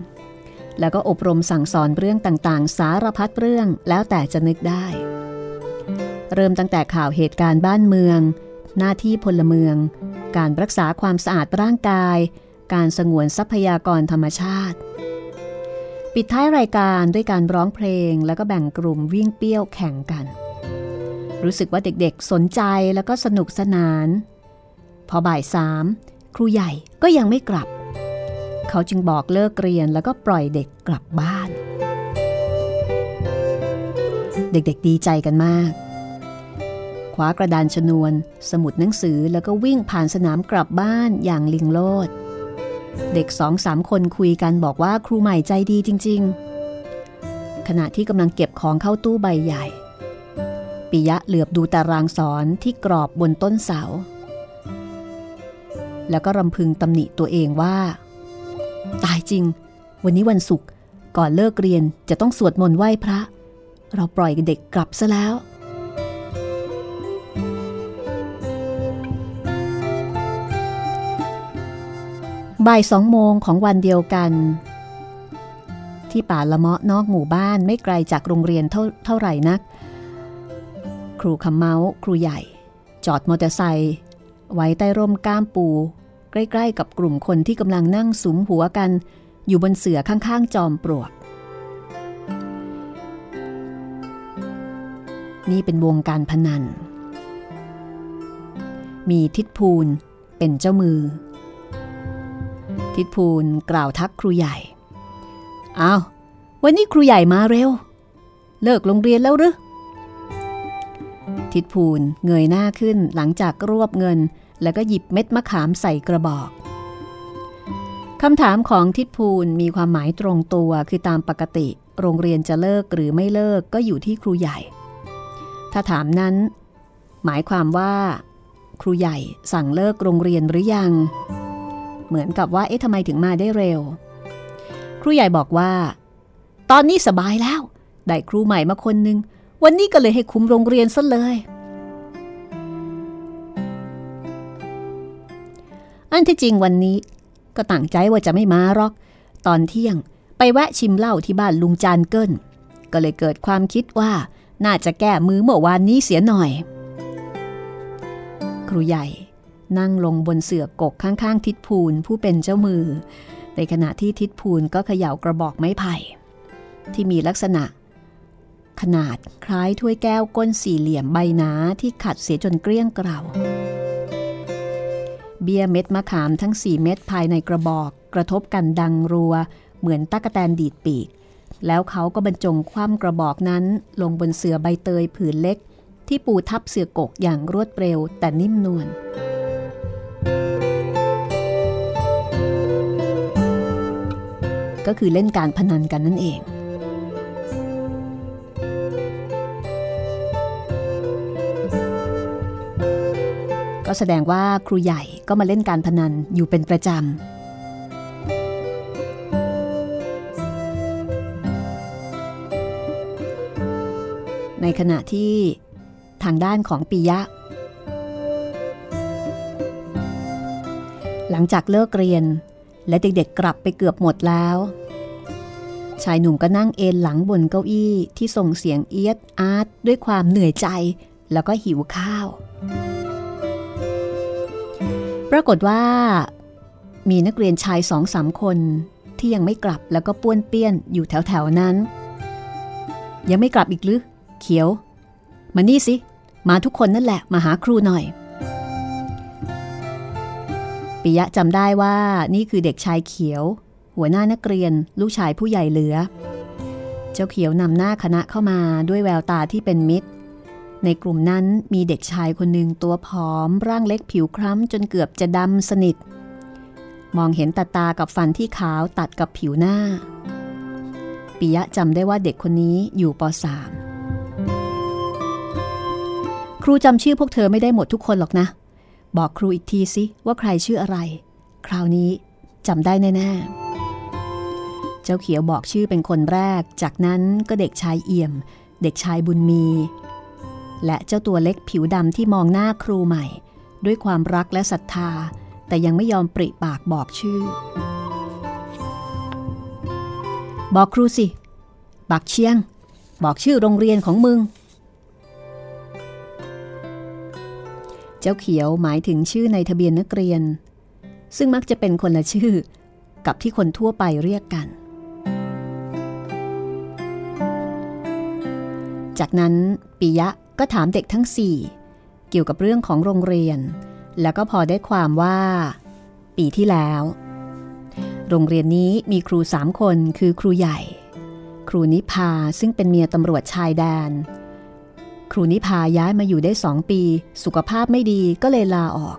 แล้วก็อบรมสั่งสอนเรื่องต่างๆ สารพัดเรื่องแล้วแต่จะนึกได้ เริ่มตั้งแต่ข่าวเหตุการณ์บ้านเมือง หน้าที่พลเมือง การรักษาความสะอาดร่างกาย การสงวนทรัพยากรธรรมชาติ ปิดท้ายรายการด้วยการร้องเพลง แล้วก็แบ่งกลุ่มวิ่งเปี้ยวแข่งกัน รู้สึกว่าเด็กๆสนใจแล้วก็สนุกสนาน พอบ่ายสามครูใหญ่ก็ยังไม่กลับ เขาจึงบอกเลิกเรียนแล้วก็ปล่อยเด็กกลับบ้าน เด็กๆดีใจกันมากคว้ากระดานชนวน สมุดหนังสือแล้วก็วิ่งผ่านสนามกลับบ้านอย่างลิงโลด เด็กสองสามคนคุยกันบอกว่าครูใหม่ใจดีจริง ๆ ขณะที่กำลังเก็บของเข้าตู้ใบใหญ่ปิยะเหลือบดูตารางสอนที่กรอบบนต้นเสา แล้วก็รำพึงตำหนิตัวเองว่า ตายจริง วันนี้วันศุกร์ก่อนเลิกเรียนจะต้องสวดมนต์ไหว้พระ เราปล่อยเด็กกลับซะแล้ว บ่ายสองโมงของวันเดียวกัน ที่ป่าละเมาะนอกหมู่บ้านไม่ไกลจากโรงเรียนเท่าเท่าไหร่นัก ครูคำเมาครูใหญ่ จอดมอเตอร์ไซค์ไว้ใต้ร่มก้ามปู ใกล้ๆ กับกลุ่มคนที่กำลังนั่งสุมหัวกัน อยู่บนเสือข้างๆ จอมปลวก นี่เป็นวงการพนัน มีทิดพูนเป็นเจ้ามือ ทิดพูนกล่าวทักครูใหญ่อ้าววันนี้ครูใหญ่มาเร็ว เลิกโรงเรียนแล้วหรือทิดพูนเงยหน้าขึ้นหลังจากรวบเงิน แล้วก็หยิบเม็ดมะขามใส่กระบอกคำถามของทิดพูนมีความหมายตรงตัวคือตามปกติ โรงเรียนจะเลิกหรือไม่เลิกก็อยู่ที่ครูใหญ่ ถ้าถามนั้น หมายความว่า ครูใหญ่สั่งเลิกโรงเรียนหรือยัง เหมือนกับว่าเอ๊ะทำไมถึงมาได้เร็ว ครูใหญ่บอกว่า ตอนนี้สบายแล้ว ได้ครูใหม่มาคนหนึ่งวันนี้ก็เลยให้คุมโรงเรียนซะเลย อันที่จริงวันนี้ ก็ตั้งใจว่าจะไม่มาหรอก ตอนเที่ยงไปแวะชิมเหล้าที่บ้านลุงจานเกิลก็เลยเกิดความคิดว่าน่าจะแก้มือเมื่อวานนี้เสียหน่อย ครูใหญ่นั่งลงบนเสื่อกกข้างๆ ทิดพูนผู้เป็นเจ้ามือ ในขณะที่ทิดพูนก็เขย่ากระบอกไม้ไผ่ ที่มีลักษณะ ขนาดคล้ายถ้วยแก้วก้นสี่เหลี่ยมใบหนาที่ขัดเสียจนเกลี้ยงเกลา เบี้ยเม็ดมะขามทั้งสี่เม็ดภายในกระบอก กระทบกันดังรัว เหมือนตะกแตนดีดปีก แล้วเขาก็บรรจงคว่ำกระบอกนั้น ลงบนเสื่อใบเตยผืนเล็ก ที่ปูทับเสื่อกกอย่างรวดเร็วแต่นิ่มนวลก็คือเล่นการพนันกันนั่นเอง ก็แสดงว่าครูใหญ่ ก็มาเล่นการพนันอยู่เป็นประจำ ในขณะที่ทางด้านของปิยะ หลังจากเลิกเรียนและเด็กๆกลับไปเกือบหมดแล้ว ชายหนุ่มก็นั่งเอนหลังบนเก้าอี้ที่ส่งเสียงเอียดอาร์ตด้วยความเหนื่อยใจแล้วก็หิวข้าว ปรากฏว่ามีนักเรียนชายสองสามคนที่ยังไม่กลับแล้วก็ป้วนเปี้ยนอยู่แถวๆนั้น ยังไม่กลับอีกหรือเขียว มานี่สิ มาทุกคนนั่นแหละมาหาครูหน่อยปิยะจำได้ว่านี่คือเด็กชายเขียว หัวหน้านักเรียนลูกชายผู้ใหญ่เหลือ เจ้าเขียวนำหน้าคณะเข้ามาด้วยแววตาที่เป็นมิตร ในกลุ่มนั้นมีเด็กชายคนหนึ่งตัวผอม ร่างเล็กผิวคล้ำจนเกือบจะดำสนิท มองเห็นตาตากับฟันที่ขาวตัดกับผิวหน้า ปิยะจำได้ว่าเด็กคนนี้อยู่ป .3 ครูจำชื่อพวกเธอไม่ได้หมดทุกคนหรอกนะ บอกครูอีกทีสิว่าใครชื่ออะไร คราวนี้จำได้แน่ๆ เจ้าเขียวบอกชื่อเป็นคนแรก จากนั้นก็เด็กชายเอี่ยม เด็กชายบุญมี และเจ้าตัวเล็กผิวดำที่มองหน้าครูใหม่ ด้วยความรักและศรัทธา แต่ยังไม่ยอมปริปากบอกชื่อ บอกครูสิ บักเชียง บอกชื่อโรงเรียนของมึง เจ้าเขียวหมายถึงชื่อในทะเบียนนักเรียน ซึ่งมักจะเป็นคนละชื่อ กับที่คนทั่วไปเรียกกันจากนั้นปิยะ ก็ถามเด็กทั้งสี่เกี่ยวกับเรื่องของโรงเรียน แล้วก็พอได้ความว่า ปีที่แล้ว โรงเรียนนี้มีครูสามคนคือครูใหญ่ ครูนิพาซึ่งเป็นเมียตำรวจชายแดน ครูนิพาย้ายมาอยู่ได้สองปี สุขภาพไม่ดีก็เลยลาออก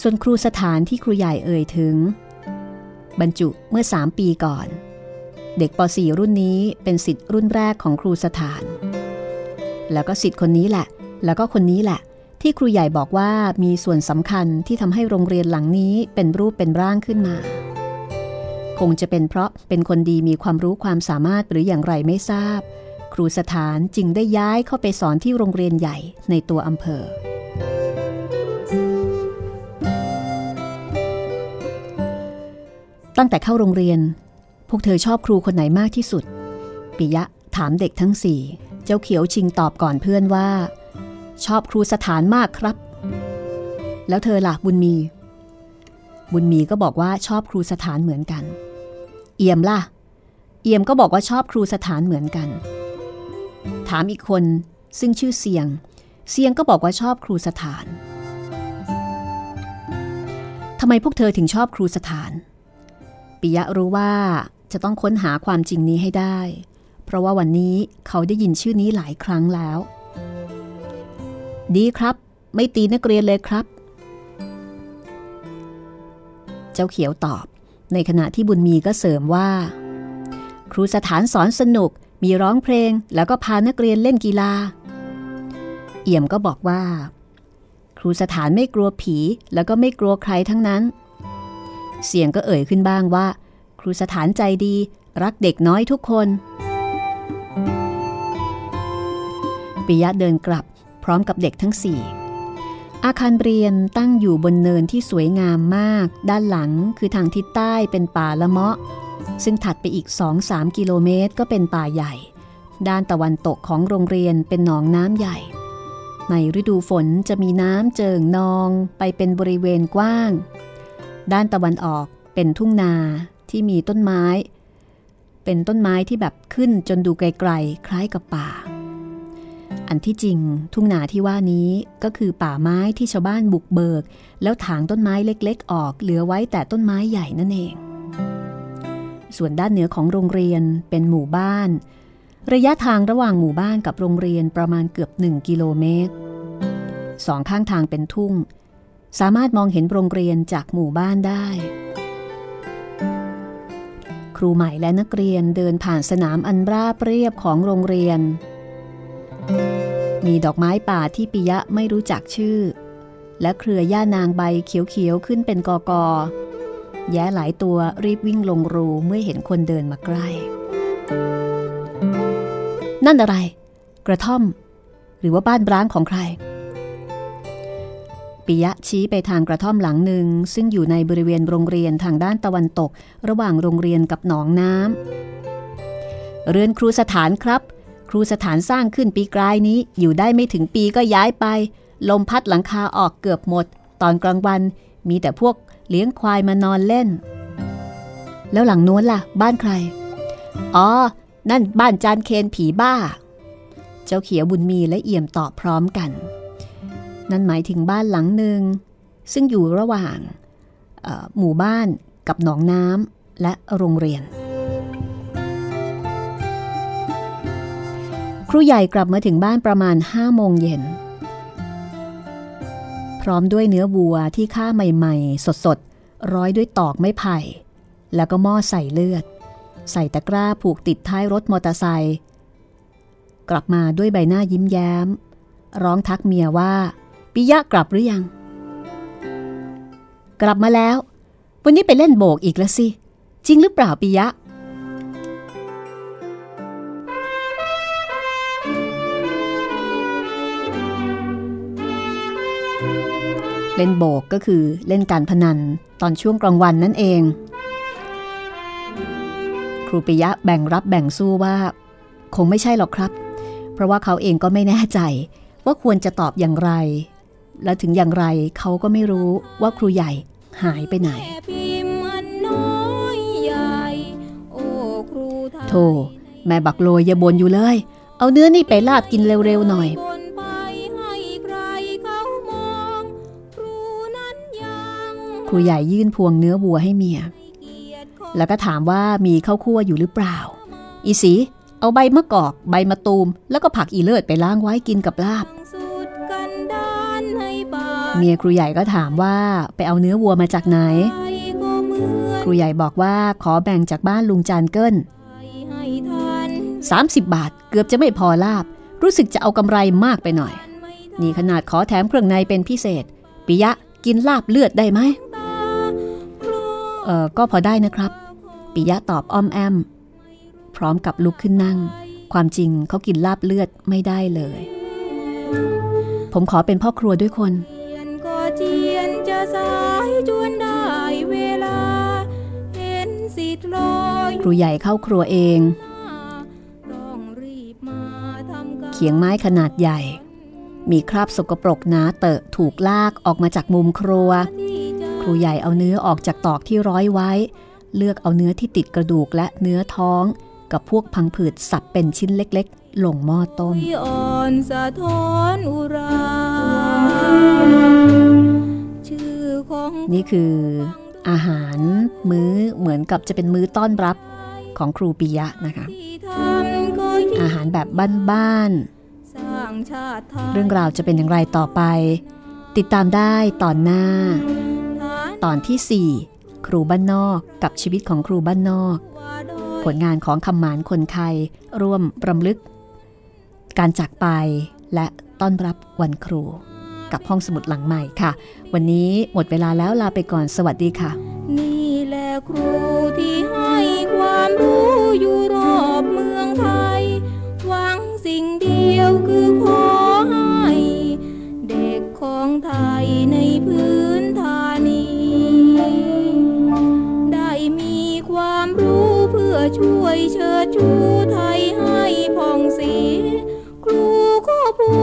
ส่วนครูสถานที่ครูใหญ่เอ่ยถึง บรรจุเมื่อสามปีก่อน เด็กป .4 รุ่นนี้เป็นสิทธิ์รุ่นแรกของครูสถาน แล้วก็สิทธิ์คนนี้แหละ แล้วก็คนนี้แหละ ที่ครูใหญ่บอกว่ามีส่วนสำคัญที่ทำให้โรงเรียนหลังนี้เป็นรูปเป็นร่างขึ้นมา คงจะเป็นเพราะเป็นคนดีมีความรู้ความสามารถหรืออย่างไรไม่ทราบ ครูสถานจึงได้ย้ายเข้าไปสอนที่โรงเรียนใหญ่ในตัวอำเภอตั้งแต่เข้าโรงเรียน พวกเธอชอบครูคนไหนมากที่สุด ปิยะถามเด็กทั้งสี่ เจ้าเขียวชิงตอบก่อนเพื่อนว่า ชอบครูสถานมากครับ แล้วเธอล่ะบุญมี บุญมีก็บอกว่าชอบครูสถานเหมือนกัน เอี่ยมล่ะ เอี่ยมก็บอกว่าชอบครูสถานเหมือนกัน ถามอีกคนซึ่งชื่อเสียง เสียงก็บอกว่าชอบครูสถานทำไมพวกเธอถึงชอบครูสถานปิยะรู้ว่าจะต้องค้นหาความจริงนี้ให้ได้ เพราะว่าวันนี้เขาได้ยินชื่อนี้หลายครั้งแล้ว ดีครับ ไม่ตีนักเรียนเลยครับ เจ้าเขียวตอบ ในขณะที่บุญมีก็เสริมว่า ครูสถานสอนสนุกมีร้องเพลงแล้วก็พานักเรียนเล่นกีฬา เอี่ยมก็บอกว่า ครูสถานไม่กลัวผีแล้วก็ไม่กลัวใครทั้งนั้น เสียงก็เอ่ยขึ้นบ้างว่า ครูสถานใจดี รักเด็กน้อยทุกคน ปิยะเดินกลับพร้อมกับเด็กทั้งสี่อาคารเรียนตั้งอยู่บนเนินที่สวยงามมาก ด้านหลังคือทางทิศใต้เป็นป่าละเมาะ ซึ่งถัดไปอีก 2-3 กิโลเมตรก็เป็นป่าใหญ่ ด้านตะวันตกของโรงเรียนเป็นหนองน้ำใหญ่ ในฤดูฝนจะมีน้ำเจิ่งนองไปเป็นบริเวณกว้าง ด้านตะวันออกเป็นทุ่งนาที่มีต้นไม้ เป็นต้นไม้ที่แบบขึ้นจนดูไกลๆคล้ายกับป่า อันที่จริงทุ่งนาที่ว่านี้ก็คือป่าไม้ที่ชาวบ้านบุกเบิก แล้วถางต้นไม้เล็กๆ ออกเหลือไว้แต่ต้นไม้ใหญ่นั่นเอง ส่วนด้านเหนือของโรงเรียนเป็นหมู่บ้าน ระยะทางระหว่างหมู่บ้านกับโรงเรียนประมาณเกือบหนึ่งกิโลเมตรสองข้างทางเป็นทุ่ง สามารถมองเห็นโรงเรียนจากหมู่บ้านได้ ครูใหม่และนักเรียนเดินผ่านสนามอันราบเรียบของโรงเรียน มีดอกไม้ป่าที่ปิยะไม่รู้จักชื่อ และเครือหญ้านางใบเขียวๆขึ้นเป็นกอกอแย้หลายตัวรีบวิ่งลงรูเมื่อเห็นคนเดินมาใกล้ นั่นอะไร กระท่อม หรือว่าบ้านร้างของใครปิยะชี้ไปทางกระท่อมหลังหนึ่ง ซึ่งอยู่ในบริเวณโรงเรียนทางด้านตะวันตก ระหว่างโรงเรียนกับหนองน้ำเรือนครูสถานครับ ครูสถานสร้างขึ้นปีกลายนี้อยู่ได้ไม่ถึงปีก็ย้ายไป ลมพัดหลังคาออกเกือบหมด ตอนกลางวันมีแต่พวกเลี้ยงควายมานอนเล่น แล้วหลังโน้นล่ะ บ้านใคร อ๋อ นั่นบ้านจานเคนผีบ้า เจ้าเขียวบุญมีและเอี่ยมตอบพร้อมกัน นั่นหมายถึงบ้านหลังหนึ่ง ซึ่งอยู่ระหว่างหมู่บ้านกับหนองน้ำและโรงเรียน รูใหญ่กลับมาถึงบ้านประมาณห้าโมงเย็น พร้อมด้วยเนื้อวัวที่ฆ่าใหม่ ๆ สดๆ ร้อยด้วยตอกไม้ไผ่ แล้วก็หม้อใส่เลือด ใส่ตะกร้าผูกติดท้ายรถมอเตอร์ไซค์กลับมาด้วยใบหน้ายิ้มแย้ม ร้องทักเมียว่าปิยะกลับหรือยัง กลับมาแล้ว วันนี้ไปเล่นโบกอีกแล้วสิ จริงหรือเปล่าปิยะ เล่นโบกก็คือเล่นการพนันตอนช่วงกลางวันนั่นเอง ครูปิยะแบ่งรับแบ่งสู้ว่า คงไม่ใช่หรอกครับ เพราะว่าเขาเองก็ไม่แน่ใจว่าควรจะตอบอย่างไร และถึงอย่างไรเขาก็ไม่รู้ว่าครูใหญ่หายไปไหนโธ่แม่บักโลยอย่าบนอยู่เลย เอาเนื้อนี่ไปลาบกินเร็วๆหน่อย ครูใหญ่ยื่นพวงเนื้อวัวให้เมีย แล้วก็ถามว่ามีข้าวคั่วอยู่หรือเปล่า อีสี เอาใบมะกอก ใบมะตูม แล้วก็ผักอีเลิศไปล้างไว้กินกับลาบ เมียครูใหญ่ก็ถามว่าไปเอาเนื้อวัวมาจากไหน ครูใหญ่บอกว่าขอแบ่งจากบ้านลุงจานเกิล30 บาทเกือบจะไม่พอลาบ รู้สึกจะเอากำไรมากไปหน่อย นี่ขนาดขอแถมเครื่องในเป็นพิเศษปิยะกินลาบเลือดได้ไหม เออก็พอได้นะครับ ปิยะตอบอ้อมแอม พร้อมกับลุกขึ้นนั่ง ความจริงเขากินลาบเลือดไม่ได้เลย ผมขอเป็นพ่อครัวด้วยคนเจียนจะสายจวนได้เวลาเห็นสิทธิ์ลอยครูใหญ่เข้าครัวเอง เขียงไม้ขนาดใหญ่ มีคราบสกปรกหนาเตอะถูกลากออกมาจากมุมครัวค รูใหญ่เอาเนื้อออกจากตอกที่ร้อยไว้ เลือกเอาเนื้อที่ติดกระดูกและเนื้อท้อง กับพวกพังผืดสับเป็นชิ้นเล็กๆ ลงหม้อต้มนี่คืออาหารมื้อเหมือนกับจะเป็นมื้อต้อนรับของครูปิยะนะคะ อาหารแบบบ้านๆเรื่องราวจะเป็นอย่างไรต่อไป ติดตามได้ตอนหน้า ตอนที่ 4 ครูบ้านนอกกับชีวิตของครูบ้านนอก ผลงานของคำหมานคนไทยร่วมรำลึก การจากไปและต้อนรับวันครู กับห้องสมุดหลังใหม่ค่ะ วันนี้หมดเวลาแล้วลาไปก่อนสวัสดีค่ะ นี่แหละครูที่ให้ความรู้อยู่รอบเมืองไทย หวังสิ่งเดียวคือขอให้ เด็กของไทย ช่วยเชิดชูไทยให้ผ่องสี ครูก็ภู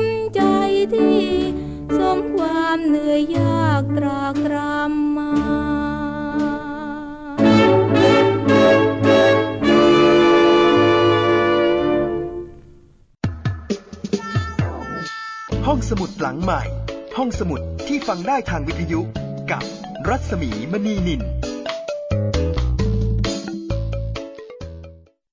มิใจที่สมความเหนื่อยยากตรากตรำมาห้องสมุดหลังใหม่ ห้องสมุดที่ฟังได้ทางวิทยุกับรัศมีมณีนิน